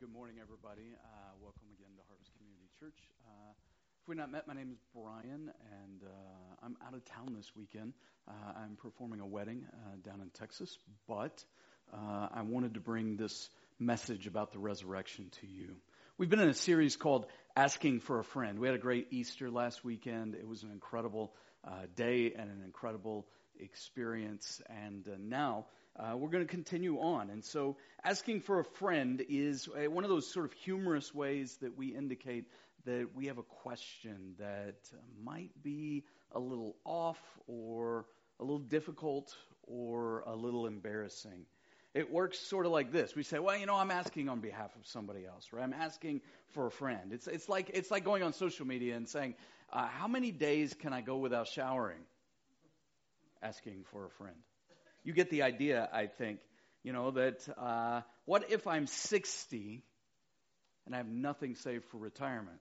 good morning, everybody. Uh, welcome again to Harvest Community Church. Uh, if we've not met, my name is Brian, and uh, I'm out of town this weekend. Uh, I'm performing a wedding uh, down in Texas, but uh, I wanted to bring this message about the resurrection to you. We've been in a series called Asking for a Friend. We had a great Easter last weekend. It was an incredible day and an incredible experience, and now uh, we're going to continue on. And so, asking for a friend is a, one of those sort of humorous ways that we indicate that we have a question that might be a little off or a little difficult or a little embarrassing. It works sort of like this. We say, well, you know, I'm asking on behalf of somebody else, right? I'm asking for a friend. It's, it's, like, it's like going on social media and saying, uh, how many days can I go without showering? Asking for a friend you get the idea, I think. You know, that uh, what if I'm 60 and I have nothing saved for retirement?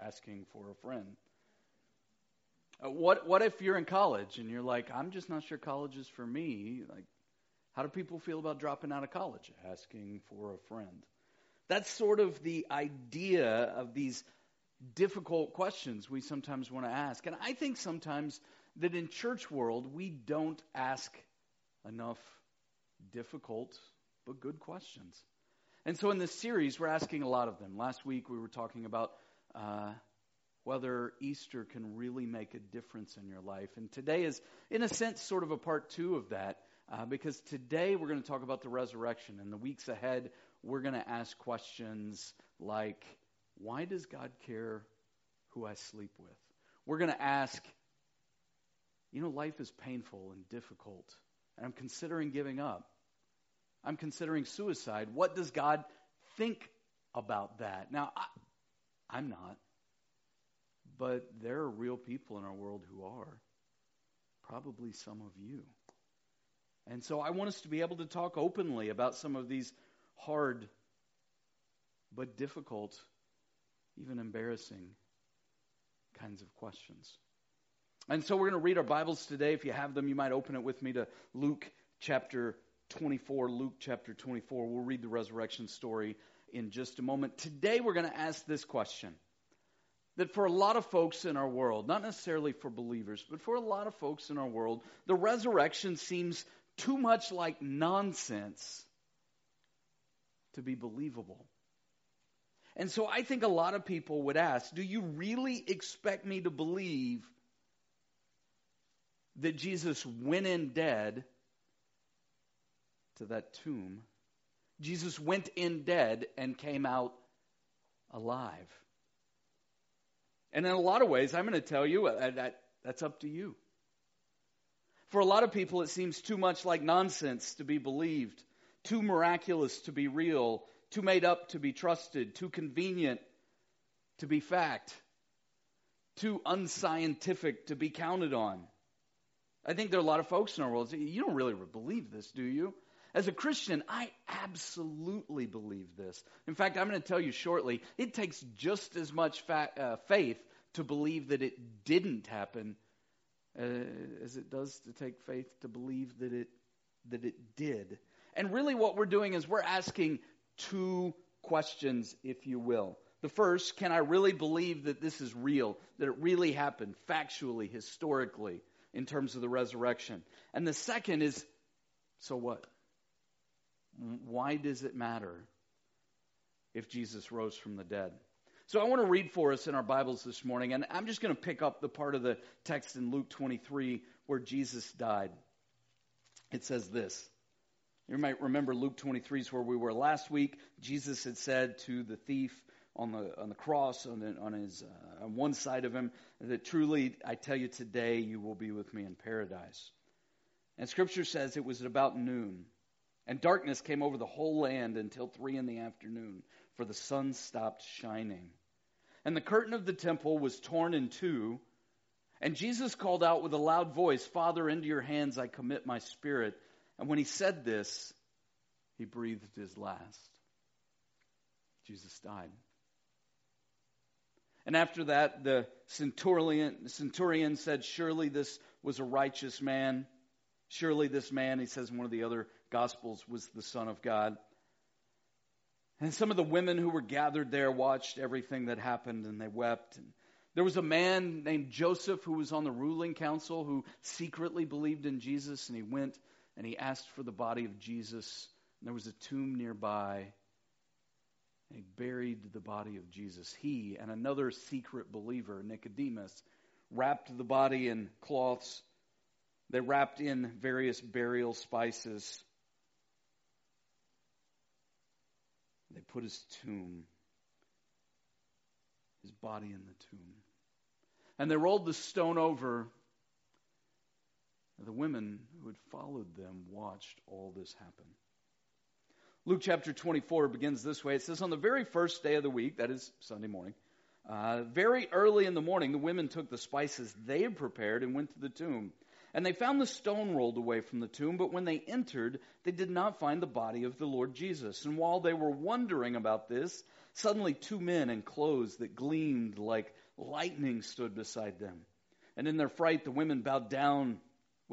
Asking for a friend. Uh, what, what if you're in college and you're like, I'm just not sure college is for me? Like, how do people feel about dropping out of college? Asking for a friend. That's sort of the idea of these difficult questions we sometimes want to ask. And I think sometimes that in church world we don't ask enough difficult but good questions. And so in this series, we're asking a lot of them. Last week we were talking about uh, whether Easter can really make a difference in your life. And today is, in a sense, sort of a part two of that, uh, because today we're going to talk about the resurrection. And the weeks ahead, we're going to ask questions like, why does God care who I sleep with? We're going to ask, you know, life is painful and difficult, and I'm considering giving up. I'm considering suicide. What does God think about that? Now, I, I'm not, but there are real people in our world who are. Probably some of you. And so I want us to be able to talk openly about some of these hard but difficult, even embarrassing kinds of questions. And so we're going to read our Bibles today. If you have them, you might open it with me to Luke chapter 24. Luke chapter 24. We'll read the resurrection story in just a moment. Today we're going to ask this question that for a lot of folks in our world, not necessarily for believers, but for a lot of folks in our world, the resurrection seems too much like nonsense to be believable. And so I think a lot of people would ask, do you really expect me to believe that Jesus went in dead to that tomb. Jesus went in dead and came out alive. And in a lot of ways, I'm going to tell you uh, that that's up to you. For a lot of people, it seems too much like nonsense to be believed, too miraculous to be real, too made up to be trusted, too convenient to be fact, too unscientific to be counted on. I think there are a lot of folks in our world you don't really believe this, do you? As a Christian, I absolutely believe this. In fact, I'm going to tell you shortly, it takes just as much fa- uh, faith to believe that it didn't happen uh, as it does to take faith to believe that it that it did. And really what we're doing is we're asking two questions, if you will. The first, can I really believe that this is real, that it really happened factually, historically? In terms of the resurrection. And the second is so what? Why does it matter if Jesus rose from the dead? So I want to read for us in our Bibles this morning, and I'm just going to pick up the part of the text in Luke 23 where Jesus died. It says this. You might remember Luke 23 is where we were last week. Jesus had said to the thief, on the on the cross on, the, on his uh, on one side of him that truly I tell you today you will be with me in paradise. And Scripture says it was about noon, and darkness came over the whole land until three in the afternoon, for the sun stopped shining, and the curtain of the temple was torn in two. And Jesus called out with a loud voice, Father, into your hands I commit my spirit. And when he said this, he breathed his last. Jesus died. And after that, the centurion, centurion said, Surely this was a righteous man. Surely this man, he says in one of the other Gospels, was the Son of God. And some of the women who were gathered there watched everything that happened and they wept. And there was a man named Joseph who was on the ruling council who secretly believed in Jesus and he went and he asked for the body of Jesus. And there was a tomb nearby. He buried the body of Jesus. He and another secret believer, Nicodemus, wrapped the body in cloths. They wrapped in various burial spices. They put his tomb, his body in the tomb. And they rolled the stone over. The women who had followed them watched all this happen. Luke chapter 24 begins this way. It says, On the very first day of the week, that is Sunday morning, uh, very early in the morning, the women took the spices they had prepared and went to the tomb. And they found the stone rolled away from the tomb, but when they entered, they did not find the body of the Lord Jesus. And while they were wondering about this, suddenly two men in clothes that gleamed like lightning stood beside them. And in their fright, the women bowed down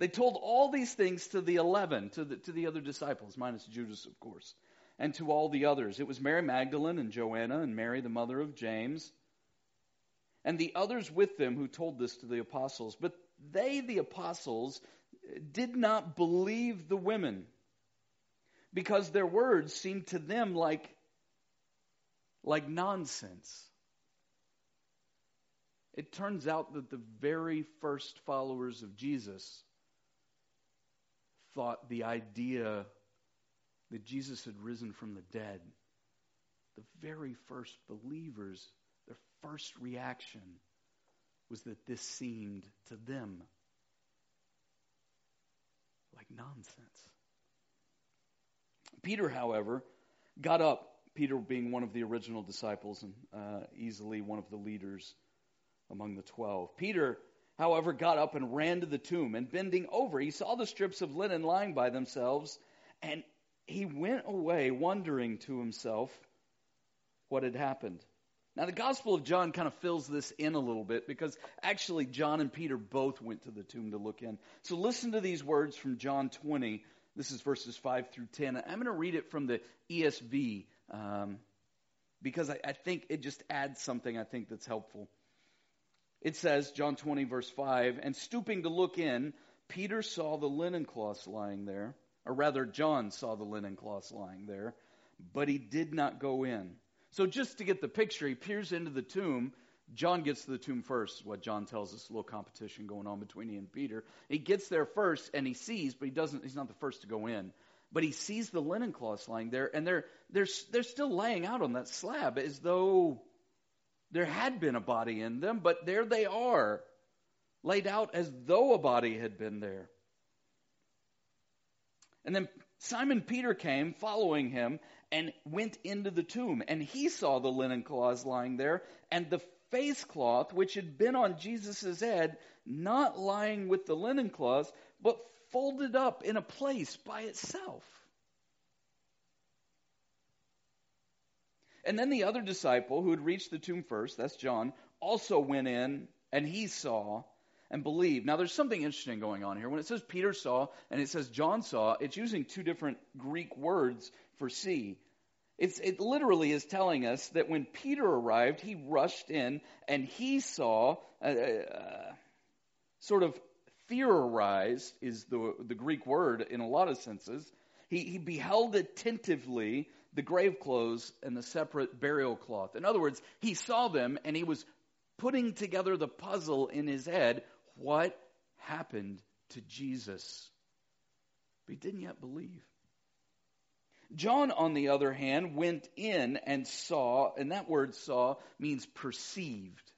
they told all these things to the eleven, to the, to the other disciples, minus Judas, of course, and to all the others. It was Mary Magdalene and Joanna and Mary, the mother of James, and the others with them who told this to the apostles. But they, the apostles, did not believe the women because their words seemed to them like, like nonsense. It turns out that the very first followers of Jesus thought the idea that Jesus had risen from the dead, the very first believers, their first reaction was that this seemed to them like nonsense. Peter, however, got up, Peter being one of the original disciples and uh, easily one of the leaders among the twelve. Peter, however, got up and ran to the tomb, and bending over, he saw the strips of linen lying by themselves, and he went away wondering to himself what had happened. Now, the Gospel of John kind of fills this in a little bit because actually John and Peter both went to the tomb to look in. So listen to these words from John 20. This is verses 5 through 10. I'm going to read it from the ESV um, because I, I think it just adds something I think that's helpful. It says, John 20, verse 5, and stooping to look in, Peter saw the linen cloths lying there, or rather, John saw the linen cloths lying there, but he did not go in. So, just to get the picture, he peers into the tomb. John gets to the tomb first, what John tells us, a little competition going on between he and Peter. He gets there first and he sees, but he doesn't, he's not the first to go in. But he sees the linen cloths lying there, and they're, they're, they're still laying out on that slab as though there had been a body in them, but there they are, laid out as though a body had been there. And then Simon Peter came following him, and went into the tomb. And he saw the linen cloths lying there, and the face cloth which had been on Jesus' head, not lying with the linen cloths, but folded up in a place by itself. And then the other disciple who had reached the tomb first, that's John, also went in and he saw and believed. Now there's something interesting going on here. When it says Peter saw and it says John saw, it's using two different Greek words for see. It's, it literally is telling us that when Peter arrived, he rushed in and he saw, uh, uh, sort of theorized is the, the Greek word in a lot of senses. He, he beheld attentively the grave clothes and the separate burial cloth. In other words, he saw them and he was putting together the puzzle in his head. What happened to Jesus? But he didn't yet believe. John, on the other hand, went in and saw, and that word saw means perceived.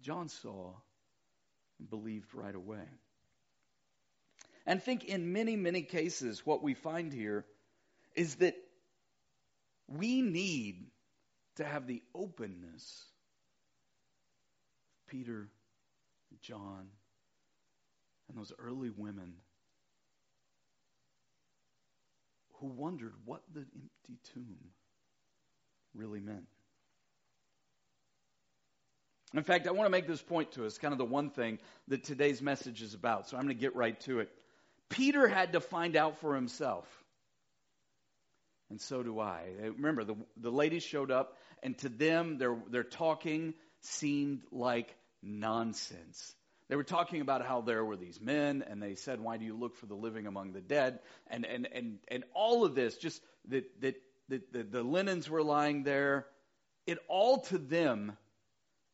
John saw and believed right away. And think in many, many cases, what we find here is that we need to have the openness of Peter, John, and those early women who wondered what the empty tomb really meant. In fact, I want to make this point to us, kind of the one thing that today's message is about. So I'm going to get right to it. Peter had to find out for himself. And so do I. Remember, the, the ladies showed up, and to them, their, their talking seemed like nonsense. They were talking about how there were these men, and they said, Why do you look for the living among the dead? And, and, and, and all of this, just that, that, that the, the linens were lying there, it all to them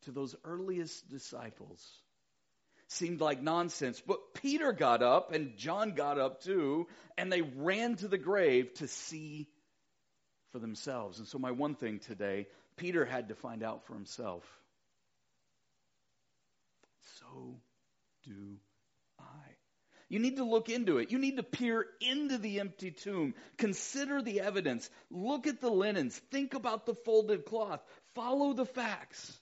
to those earliest disciples seemed like nonsense. But Peter got up and John got up too, and they ran to the grave to see for themselves. And so, my one thing today, Peter had to find out for himself. So do I. You need to look into it. You need to peer into the empty tomb. Consider the evidence. Look at the linens. Think about the folded cloth. Follow the facts.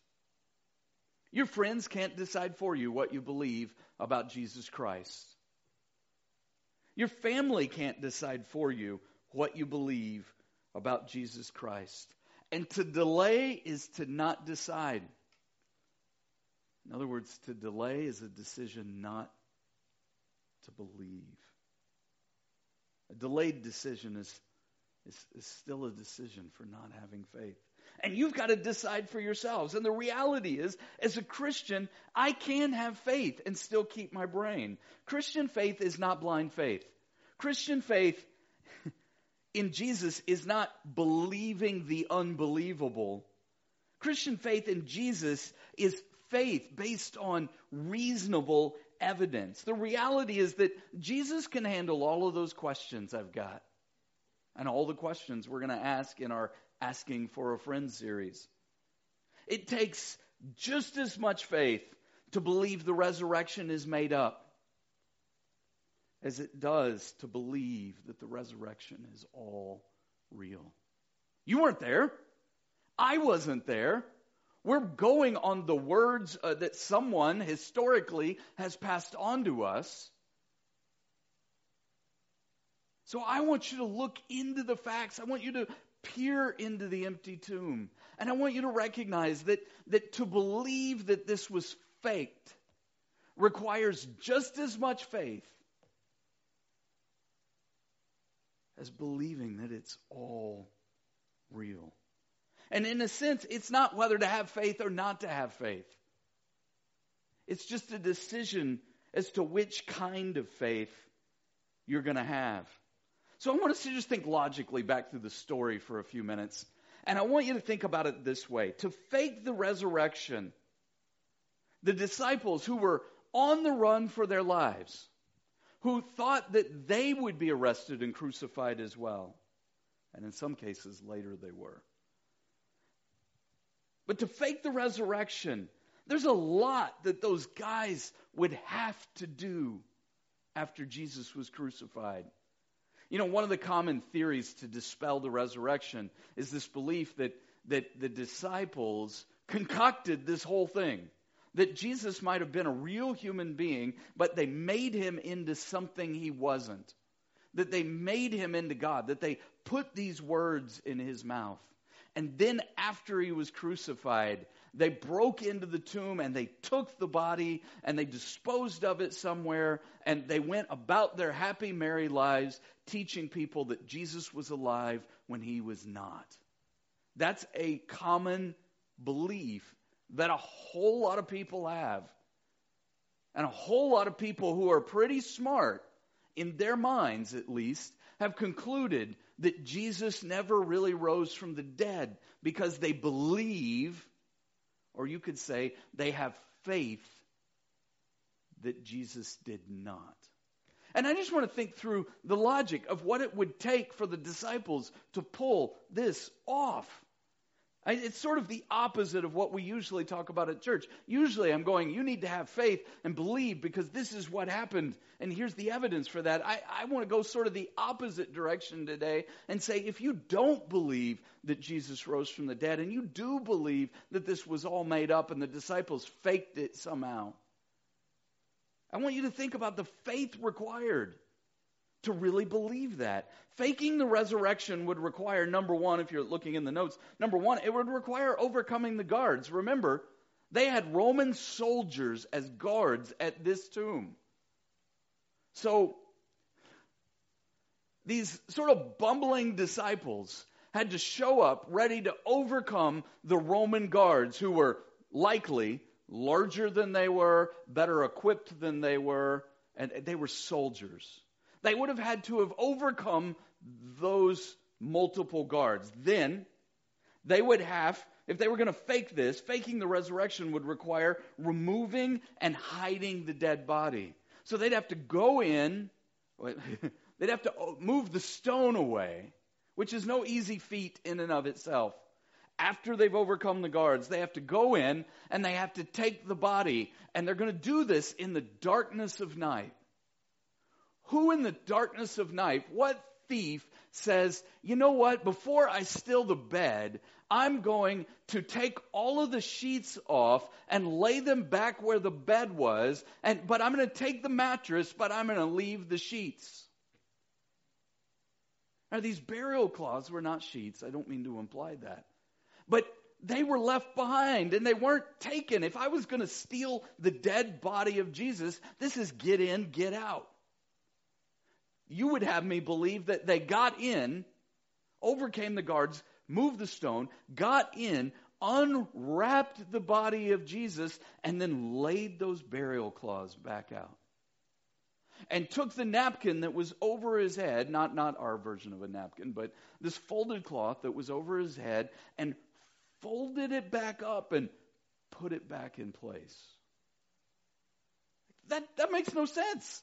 Your friends can't decide for you what you believe about Jesus Christ. Your family can't decide for you what you believe about Jesus Christ. And to delay is to not decide. In other words, to delay is a decision not to believe. A delayed decision is, is, is still a decision for not having faith. And you've got to decide for yourselves. And the reality is, as a Christian, I can have faith and still keep my brain. Christian faith is not blind faith. Christian faith in Jesus is not believing the unbelievable. Christian faith in Jesus is faith based on reasonable evidence. The reality is that Jesus can handle all of those questions I've got and all the questions we're going to ask in our Asking for a Friend series. It takes just as much faith to believe the resurrection is made up as it does to believe that the resurrection is all real. You weren't there. I wasn't there. We're going on the words uh, that someone historically has passed on to us. So I want you to look into the facts. I want you to peer into the empty tomb. And I want you to recognize that, that to believe that this was faked requires just as much faith as believing that it's all real. And in a sense, it's not whether to have faith or not to have faith. It's just a decision as to which kind of faith you're going to have. So I want us to just think logically back through the story for a few minutes. And I want you to think about it this way to fake the resurrection, the disciples who were on the run for their lives, who thought that they would be arrested and crucified as well. And in some cases, later they were. But to fake the resurrection, there's a lot that those guys would have to do after Jesus was crucified. You know, one of the common theories to dispel the resurrection is this belief that, that the disciples concocted this whole thing. That Jesus might have been a real human being, but they made him into something he wasn't. That they made him into God. That they put these words in his mouth. And then after he was crucified, they broke into the tomb and they took the body and they disposed of it somewhere and they went about their happy, merry lives teaching people that Jesus was alive when he was not. That's a common belief that a whole lot of people have. And a whole lot of people who are pretty smart, in their minds at least, have concluded that Jesus never really rose from the dead because they believe, or you could say they have faith that Jesus did not. And I just want to think through the logic of what it would take for the disciples to pull this off. It's sort of the opposite of what we usually talk about at church. Usually I'm going, you need to have faith and believe because this is what happened. And here's the evidence for that. I, I want to go sort of the opposite direction today and say, if you don't believe that Jesus rose from the dead and you do believe that this was all made up and the disciples faked it somehow, I want you to think about the faith required to really believe that. Faking the resurrection would require, number one, if you're looking in the notes, number one, it would require overcoming the guards. Remember, they had Roman soldiers as guards at this tomb. So, these sort of bumbling disciples had to show up ready to overcome the Roman guards who were likely larger than they were, better equipped than they were, and they were soldiers. They would have had to have overcome those multiple guards. Then they would have, if they were going to fake this, faking the resurrection would require removing and hiding the dead body. So they'd have to go in, they'd have to oh, move the stone away, which is no easy feat in and of itself. After they've overcome the guards, they have to go in and they have to take the body, and they're going to do this in the darkness of night. Who in the darkness of night, what thief says, you know what, before I steal the bed, I'm going to take all of the sheets off and lay them back where the bed was, and, but I'm going to take the mattress, but I'm going to leave the sheets. Now, these burial cloths were not sheets. I don't mean to imply that. But they were left behind and they weren't taken. If I was going to steal the dead body of Jesus, this is get in, get out you would have me believe that they got in, overcame the guards, moved the stone, got in, unwrapped the body of Jesus, and then laid those burial cloths back out. And took the napkin that was over his head, not, not our version of a napkin, but this folded cloth that was over his head, and folded it back up and put it back in place. That, that makes no sense.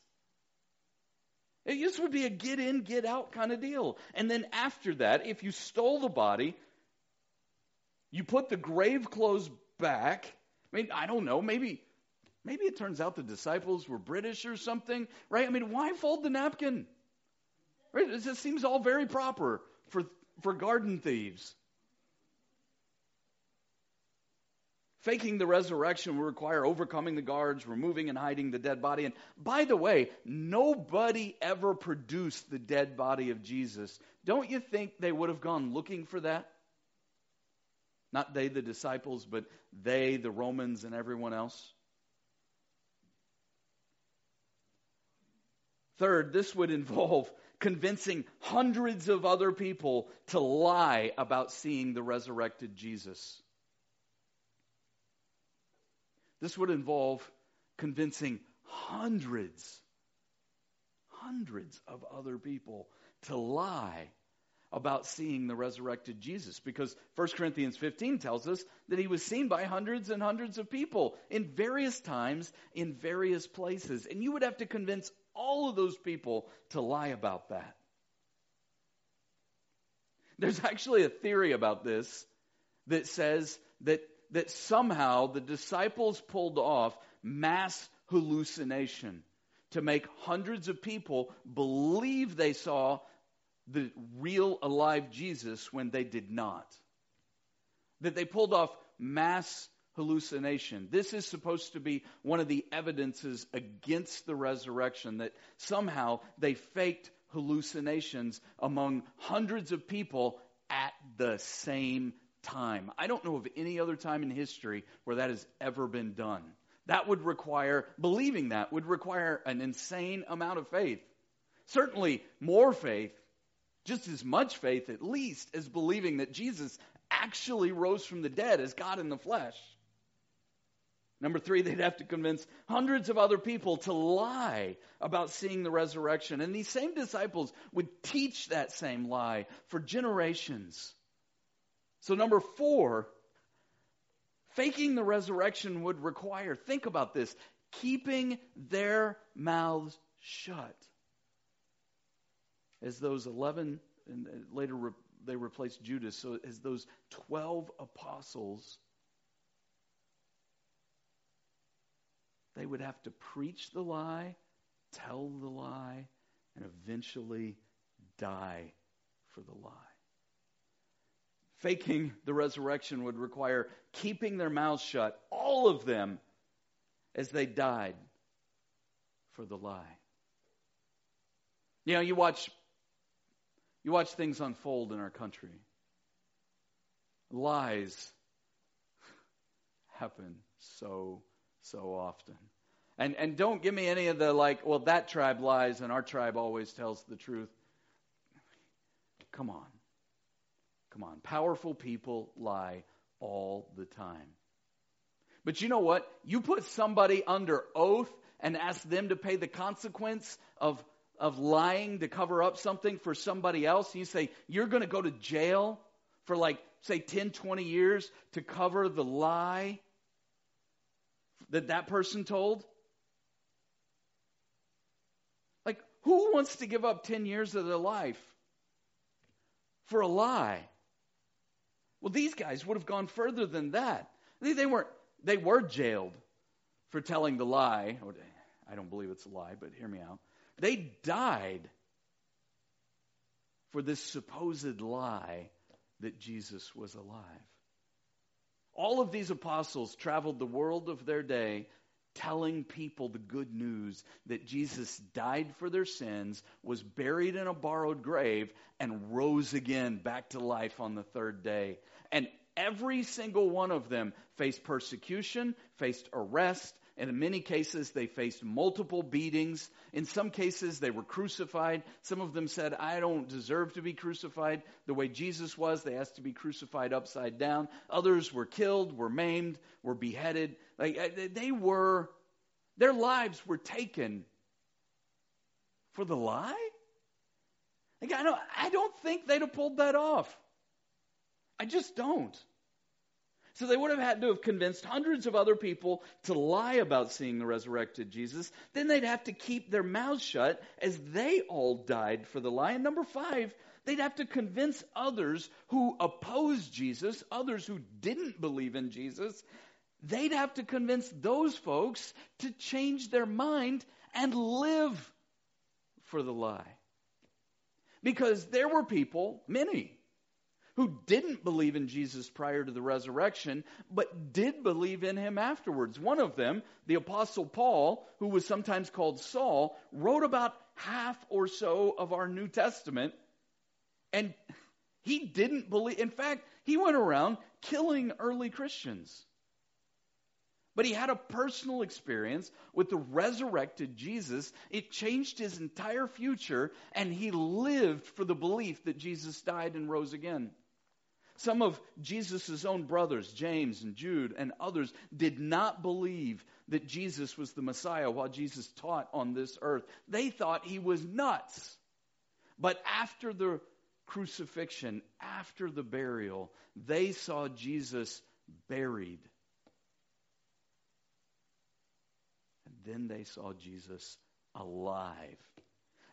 This would be a get in, get out kind of deal. And then after that, if you stole the body, you put the grave clothes back. I mean, I don't know, maybe maybe it turns out the disciples were British or something, right? I mean, why fold the napkin? Right? It just seems all very proper for for garden thieves. Faking the resurrection would require overcoming the guards, removing and hiding the dead body. And by the way, nobody ever produced the dead body of Jesus. Don't you think they would have gone looking for that? Not they, the disciples, but they, the Romans, and everyone else. Third, this would involve convincing hundreds of other people to lie about seeing the resurrected Jesus. This would involve convincing hundreds, hundreds of other people to lie about seeing the resurrected Jesus because 1 Corinthians 15 tells us that he was seen by hundreds and hundreds of people in various times in various places. And you would have to convince all of those people to lie about that. There's actually a theory about this that says that that somehow the disciples pulled off mass hallucination to make hundreds of people believe they saw the real alive Jesus when they did not. That they pulled off mass hallucination. This is supposed to be one of the evidences against the resurrection that somehow they faked hallucinations among hundreds of people at the same time. I don't know of any other time in history where that has ever been done. That would require, believing that would require an insane amount of faith. Certainly more faith, just as much faith at least, as believing that Jesus actually rose from the dead as God in the flesh. Number three, they'd have to convince hundreds of other people to lie about seeing the resurrection. And these same disciples would teach that same lie for generations. So, number four, faking the resurrection would require, think about this, keeping their mouths shut. As those 11 and uh, later they replaced Judas. So as those 12 apostles, they would have to preach the lie, tell the lie, and eventually die. Faking the resurrection would require keeping their mouths shut, all of them, as they died for the lie. You know, you watch you watch things unfold in our country. Lies happen so so often. And and don't give me any of the like, well that tribe lies and our tribe always tells the truth. Come on. Come on. Powerful people lie all the time. But you know what? You put somebody under oath and ask them to pay the consequence of, of lying to cover up something for somebody else. You say, you're going to go to jail for like, say, 10, 20 years to cover the lie that that person told? Like, who wants to give up 10 years of their life for a lie? Well, these guys would have gone further than that. They, they weren't, they were jailed for telling the lie. Oh, I don't believe it's a lie, but hear me out. They died for this supposed lie that Jesus was alive. All of these apostles traveled the world of their day telling people the good news that Jesus died for their sins, was buried in a borrowed grave, and rose again back to life on the third day. And every single one of them faced persecution, faced arrest, and in many cases, they faced multiple beatings. In some cases, they were crucified. Some of them said, I don't deserve to be crucified the way Jesus was. They asked to be crucified upside down. Others were killed, were maimed, were beheaded. Like, uh, they were, their lives were taken for the lie? Like, I, don't, I don't think they'd have pulled that off. I just don't. So they would have had to have convinced hundreds of other people to lie about seeing the resurrected Jesus. Then they'd have to keep their mouths shut as they all died for the lie. And number five, they'd have to convince others who opposed Jesus, others who didn't believe in Jesus, they'd have to convince those folks to change their mind and live for the lie. Because there were people, many, who didn't believe in Jesus prior to the resurrection, but did believe in him afterwards. One of them, the Apostle Paul, who was sometimes called Saul, wrote about half or so of our New Testament, and he didn't believe. In fact, he went around killing early Christians. But he had a personal experience with the resurrected Jesus. It changed his entire future, and he lived for the belief that Jesus died and rose again. Some of Jesus' own brothers, James and Jude and others, did not believe that Jesus was the Messiah while Jesus taught on this earth. They thought he was nuts. But after the crucifixion, after the burial, they saw Jesus buried. And then they saw Jesus alive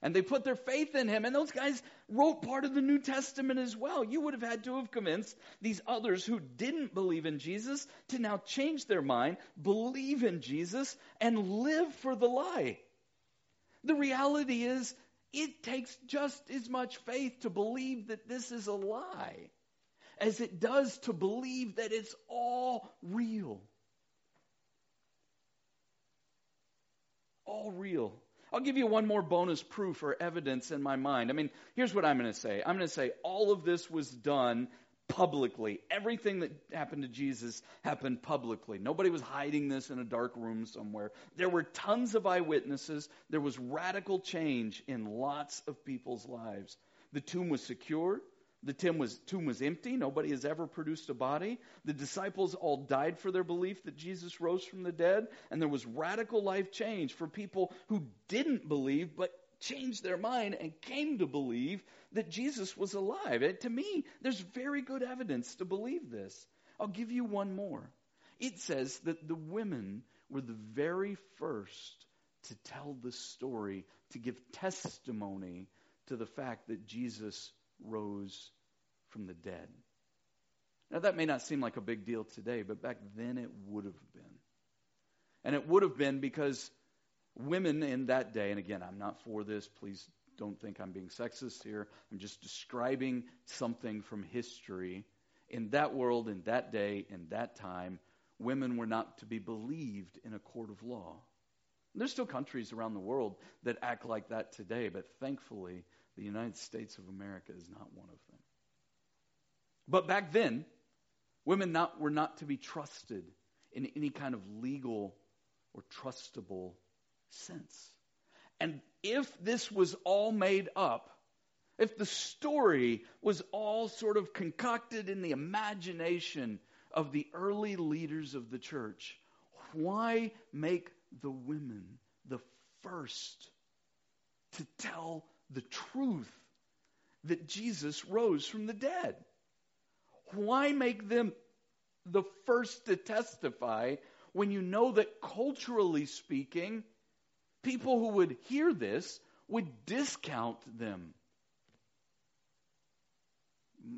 and they put their faith in him. And those guys wrote part of the New Testament as well. You would have had to have convinced these others who didn't believe in Jesus to now change their mind, believe in Jesus, and live for the lie. The reality is, it takes just as much faith to believe that this is a lie as it does to believe that it's all real. All real. I'll give you one more bonus proof or evidence in my mind. I mean, here's what I'm going to say I'm going to say all of this was done publicly. Everything that happened to Jesus happened publicly. Nobody was hiding this in a dark room somewhere. There were tons of eyewitnesses. There was radical change in lots of people's lives. The tomb was secure. The tomb was, tomb was empty. Nobody has ever produced a body. The disciples all died for their belief that Jesus rose from the dead. And there was radical life change for people who didn't believe but changed their mind and came to believe that Jesus was alive. And to me, there's very good evidence to believe this. I'll give you one more. It says that the women were the very first to tell the story, to give testimony to the fact that Jesus rose from the dead. Now, that may not seem like a big deal today, but back then it would have been. And it would have been because women in that day, and again, I'm not for this, please don't think I'm being sexist here. I'm just describing something from history. In that world, in that day, in that time, women were not to be believed in a court of law. There's still countries around the world that act like that today, but thankfully, the United States of America is not one of them. But back then, women not, were not to be trusted in any kind of legal or trustable sense. And if this was all made up, if the story was all sort of concocted in the imagination of the early leaders of the church, why make the women the first to tell the truth that Jesus rose from the dead? Why make them the first to testify when you know that culturally speaking, people who would hear this would discount them.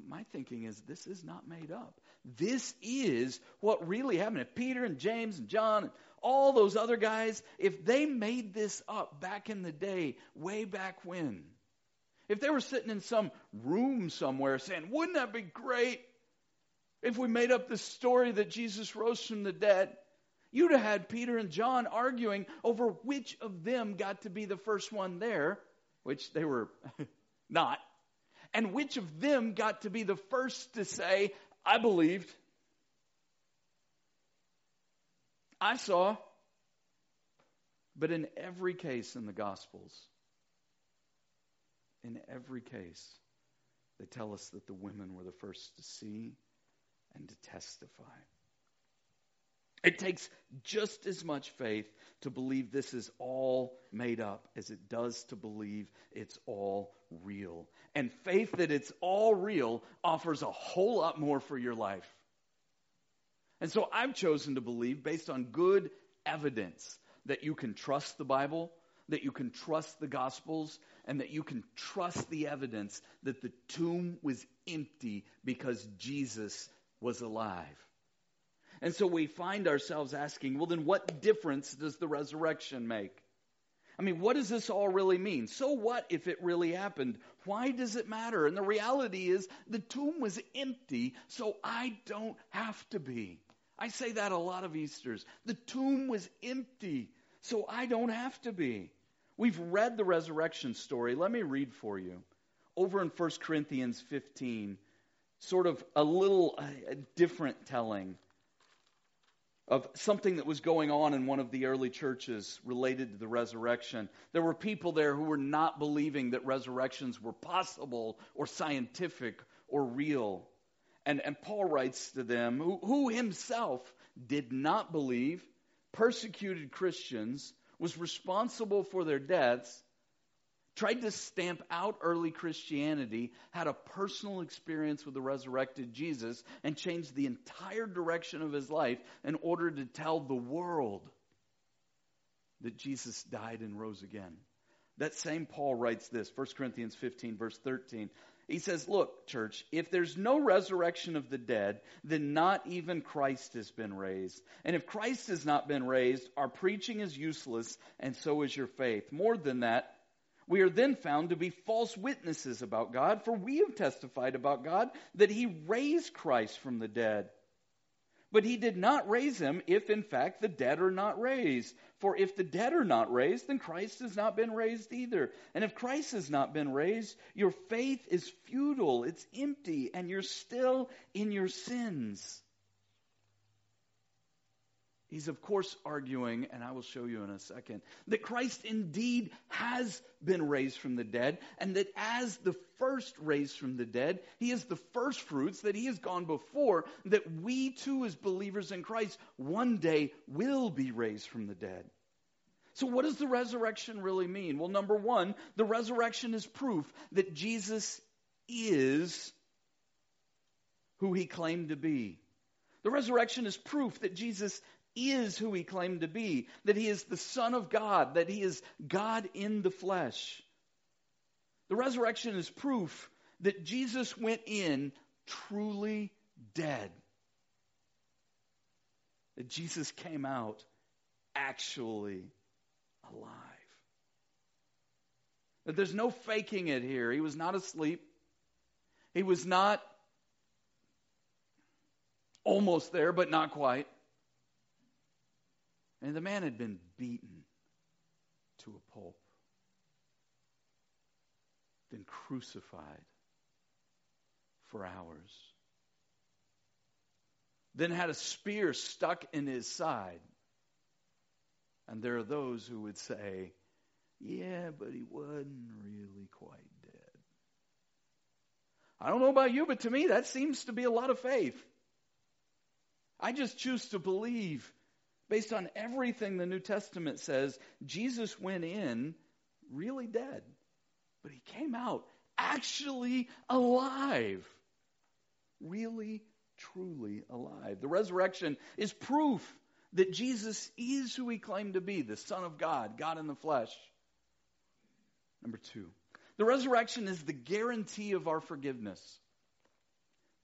My thinking is this is not made up. This is what really happened. If Peter and James and John and all those other guys, if they made this up back in the day, way back when, if they were sitting in some room somewhere saying, wouldn't that be great if we made up this story that Jesus rose from the dead? You'd have had Peter and John arguing over which of them got to be the first one there, which they were not, and which of them got to be the first to say, I believed. I saw. But in every case in the Gospels, in every case, they tell us that the women were the first to see and to testify. It takes just as much faith to believe this is all made up as it does to believe it's all real. And faith that it's all real offers a whole lot more for your life. And so I've chosen to believe, based on good evidence, that you can trust the Bible, that you can trust the Gospels, and that you can trust the evidence that the tomb was empty because Jesus was alive. And so we find ourselves asking, well, then what difference does the resurrection make? I mean, what does this all really mean? So what if it really happened? Why does it matter? And the reality is the tomb was empty, so I don't have to be. I say that a lot of Easters. The tomb was empty, so I don't have to be. We've read the resurrection story. Let me read for you. Over in 1 Corinthians 15, sort of a little different telling of something that was going on in one of the early churches related to the resurrection. There were people there who were not believing that resurrections were possible or scientific or real. And, and Paul writes to them, who, who himself did not believe, persecuted Christians, was responsible for their deaths, tried to stamp out early Christianity, had a personal experience with the resurrected Jesus, and changed the entire direction of his life in order to tell the world that Jesus died and rose again. That same Paul writes this, 1 Corinthians 15, verse 13. He says, Look, church, if there's no resurrection of the dead, then not even Christ has been raised. And if Christ has not been raised, our preaching is useless, and so is your faith. More than that, we are then found to be false witnesses about God, for we have testified about God that he raised Christ from the dead. But he did not raise him if, in fact, the dead are not raised. For if the dead are not raised, then Christ has not been raised either. And if Christ has not been raised, your faith is futile, it's empty, and you're still in your sins. He's, of course, arguing, and I will show you in a second, that Christ indeed has been raised from the dead, and that as the first raised from the dead, he is the first fruits, that he has gone before, that we too, as believers in Christ, one day will be raised from the dead. So, what does the resurrection really mean? Well, number one, the resurrection is proof that Jesus is who he claimed to be. The resurrection is proof that Jesus is who he claimed to be, that he is the Son of God, that he is God in the flesh. The resurrection is proof that Jesus went in truly dead. That Jesus came out actually alive. That there's no faking it here. He was not asleep. He was not almost there, but not quite. And the man had been beaten to a pulp, then crucified for hours, then had a spear stuck in his side. And there are those who would say, yeah, but he wasn't really quite dead. I don't know about you, but to me, that seems to be a lot of faith. I just choose to believe, based on everything the New Testament says, Jesus went in really dead, but he came out actually alive. Really, truly alive. The resurrection is proof that Jesus is who he claimed to be the Son of God, God in the flesh. Number two, the resurrection is the guarantee of our forgiveness.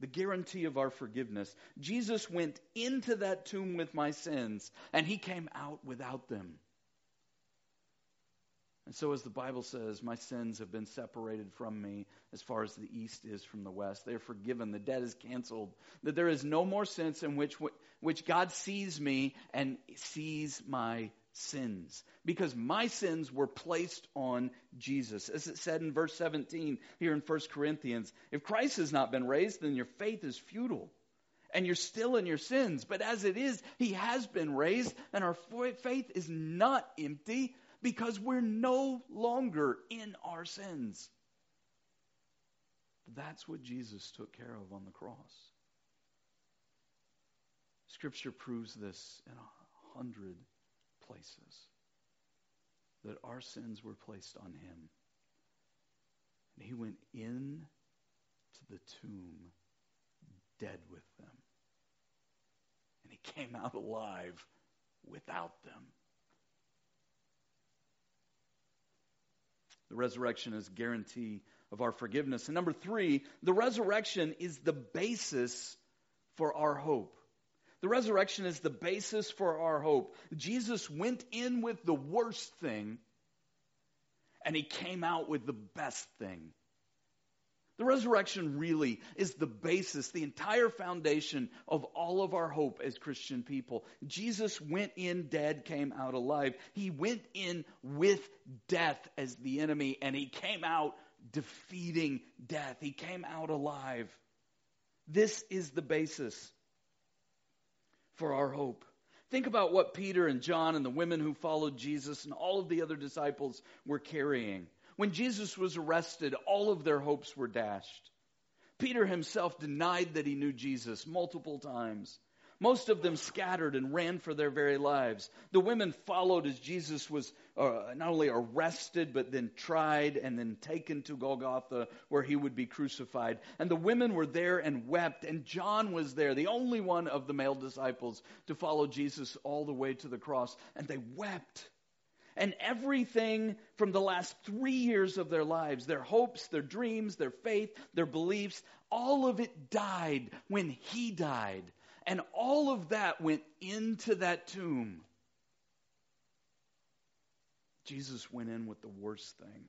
The guarantee of our forgiveness. Jesus went into that tomb with my sins, and he came out without them. And so, as the Bible says, my sins have been separated from me as far as the east is from the west. They are forgiven. The debt is canceled. That there is no more sense in which, which God sees me and sees my sins. Because my sins were placed on Jesus. As it said in verse 17 here in 1 Corinthians if Christ has not been raised, then your faith is futile and you're still in your sins. But as it is, he has been raised, and our faith is not empty because we're no longer in our sins. That's what Jesus took care of on the cross. Scripture proves this in a hundred places that our sins were placed on him. And he went in to the tomb dead with them. And he came out alive without them. The resurrection is guarantee of our forgiveness. And number three, the resurrection is the basis for our hope. The resurrection is the basis for our hope. Jesus went in with the worst thing, and he came out with the best thing. The resurrection really is the basis, the entire foundation of all of our hope as Christian people. Jesus went in dead, came out alive. He went in with death as the enemy, and he came out defeating death. He came out alive. This is the basis for our hope. Think about what Peter and John and the women who followed Jesus and all of the other disciples were carrying. When Jesus was arrested, all of their hopes were dashed. Peter himself denied that he knew Jesus multiple times. Most of them scattered and ran for their very lives. The women followed as Jesus was uh, not only arrested, but then tried and then taken to Golgotha where he would be crucified. And the women were there and wept, and John was there, the only one of the male disciples to follow Jesus all the way to the cross. And they wept. And everything from the last three years of their lives, their hopes, their dreams, their faith, their beliefs, all of it died when he died. And all of that went into that tomb. Jesus went in with the worst thing,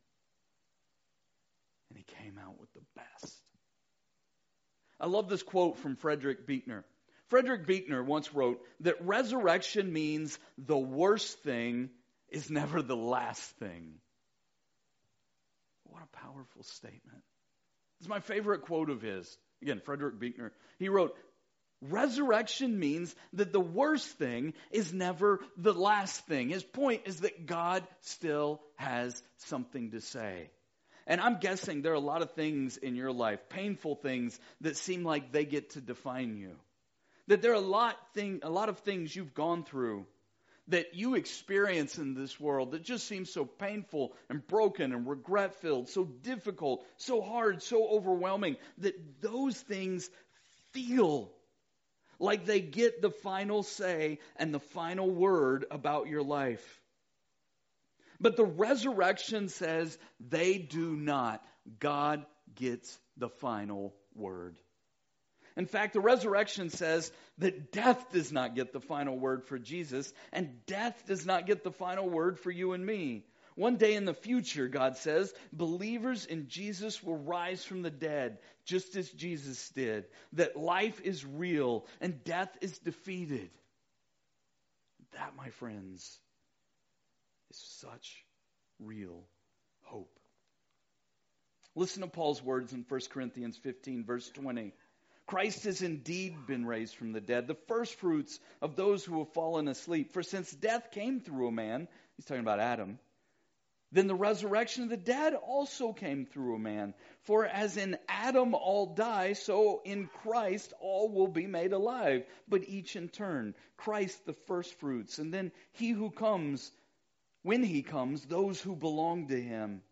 and he came out with the best. I love this quote from Frederick Buechner. Frederick Buechner once wrote that resurrection means the worst thing is never the last thing. What a powerful statement. It's my favorite quote of his. Again, Frederick Buechner. He wrote, Resurrection means that the worst thing is never the last thing. His point is that God still has something to say. And I'm guessing there are a lot of things in your life, painful things, that seem like they get to define you. That there are a lot, thing, a lot of things you've gone through that you experience in this world that just seems so painful and broken and regret filled, so difficult, so hard, so overwhelming, that those things feel like they get the final say and the final word about your life. But the resurrection says they do not. God gets the final word. In fact, the resurrection says that death does not get the final word for Jesus, and death does not get the final word for you and me. One day in the future, God says, believers in Jesus will rise from the dead, just as Jesus did. That life is real and death is defeated. That, my friends, is such real hope. Listen to Paul's words in 1 Corinthians 15, verse 20. Christ has indeed been raised from the dead, the firstfruits of those who have fallen asleep. For since death came through a man, he's talking about Adam, then the resurrection of the dead also came through a man. For as in Adam all die, so in Christ all will be made alive, but each in turn. Christ the firstfruits, and then he who comes, when he comes, those who belong to him.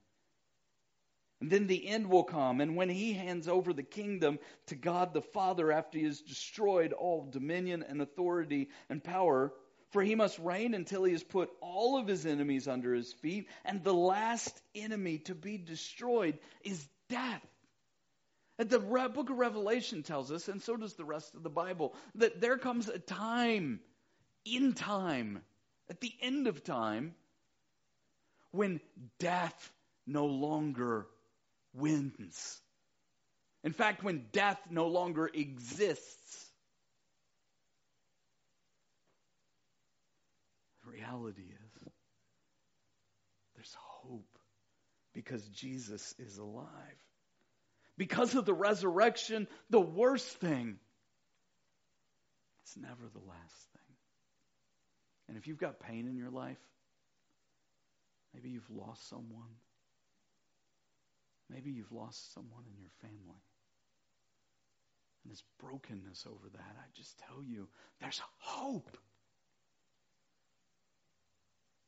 And then the end will come. And when he hands over the kingdom to God the Father after he has destroyed all dominion and authority and power, for he must reign until he has put all of his enemies under his feet. And the last enemy to be destroyed is death. And the book of Revelation tells us, and so does the rest of the Bible, that there comes a time, in time, at the end of time, when death no longer wins. In fact, when death no longer exists, reality is there's hope because Jesus is alive. Because of the resurrection, the worst thing, it's never the last thing. And if you've got pain in your life, maybe you've lost someone Maybe you've lost someone in your family. And this brokenness over that, I just tell you, there's hope.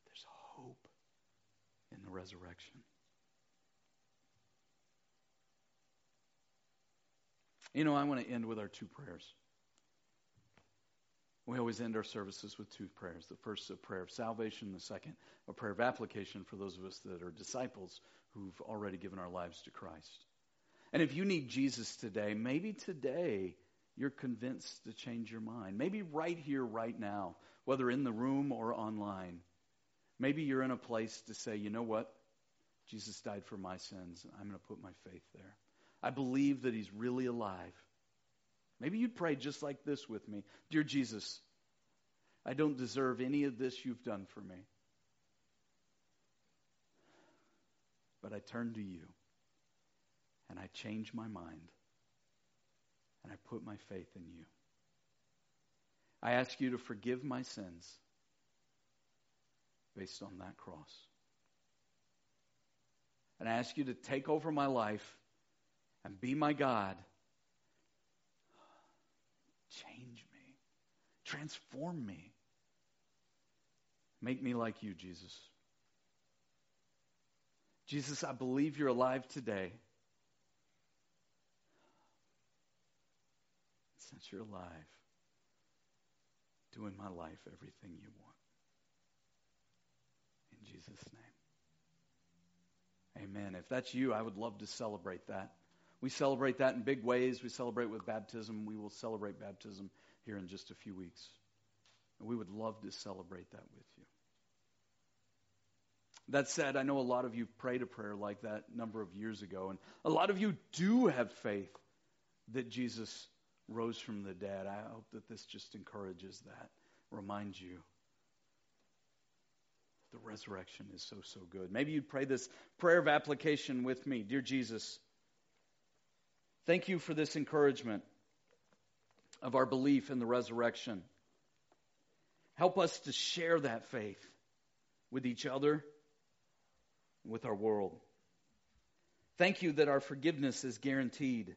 There's hope in the resurrection. You know, I want to end with our two prayers. We always end our services with two prayers. The first, a prayer of salvation. The second, a prayer of application for those of us that are disciples who've already given our lives to Christ. And if you need Jesus today, maybe today you're convinced to change your mind. Maybe right here, right now, whether in the room or online. Maybe you're in a place to say, you know what? Jesus died for my sins. I'm going to put my faith there. I believe that he's really alive. Maybe you'd pray just like this with me Dear Jesus, I don't deserve any of this you've done for me. But I turn to you and I change my mind and I put my faith in you. I ask you to forgive my sins based on that cross. And I ask you to take over my life and be my God Change me. Transform me. Make me like you, Jesus. Jesus, I believe you're alive today. Since you're alive, do in my life everything you want. Jesus' name. Amen. If that's you, I would love to celebrate that. We celebrate that in big ways. We celebrate with baptism. We will celebrate baptism here in just a few weeks. And we would love to celebrate that with you. That said, I know a lot of you prayed a prayer like that a number of years ago, and a lot of you do have faith that Jesus rose from the dead. I hope that this just encourages that, reminds you the resurrection is so, so good. Maybe you'd pray this prayer of application with me. Dear Jesus, Thank you for this encouragement of our belief in the resurrection. Help us to share that faith with each other, with our world. Thank you that our forgiveness is guaranteed.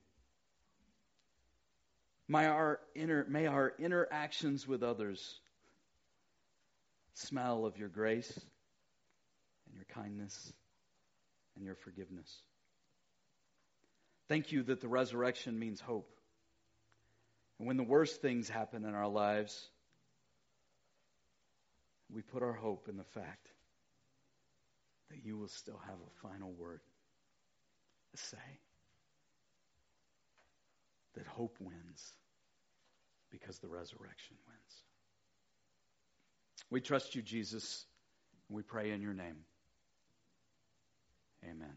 May our, inter, may our interactions with others smell of your grace and your kindness and your forgiveness. Thank you that the resurrection means hope. And when the worst things happen in our lives, we put our hope in the fact that you will still have a final word to say. That hope wins because the resurrection wins. We trust you, Jesus, we pray in your name. Amen.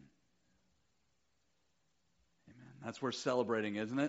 Amen. That's worth celebrating, isn't it?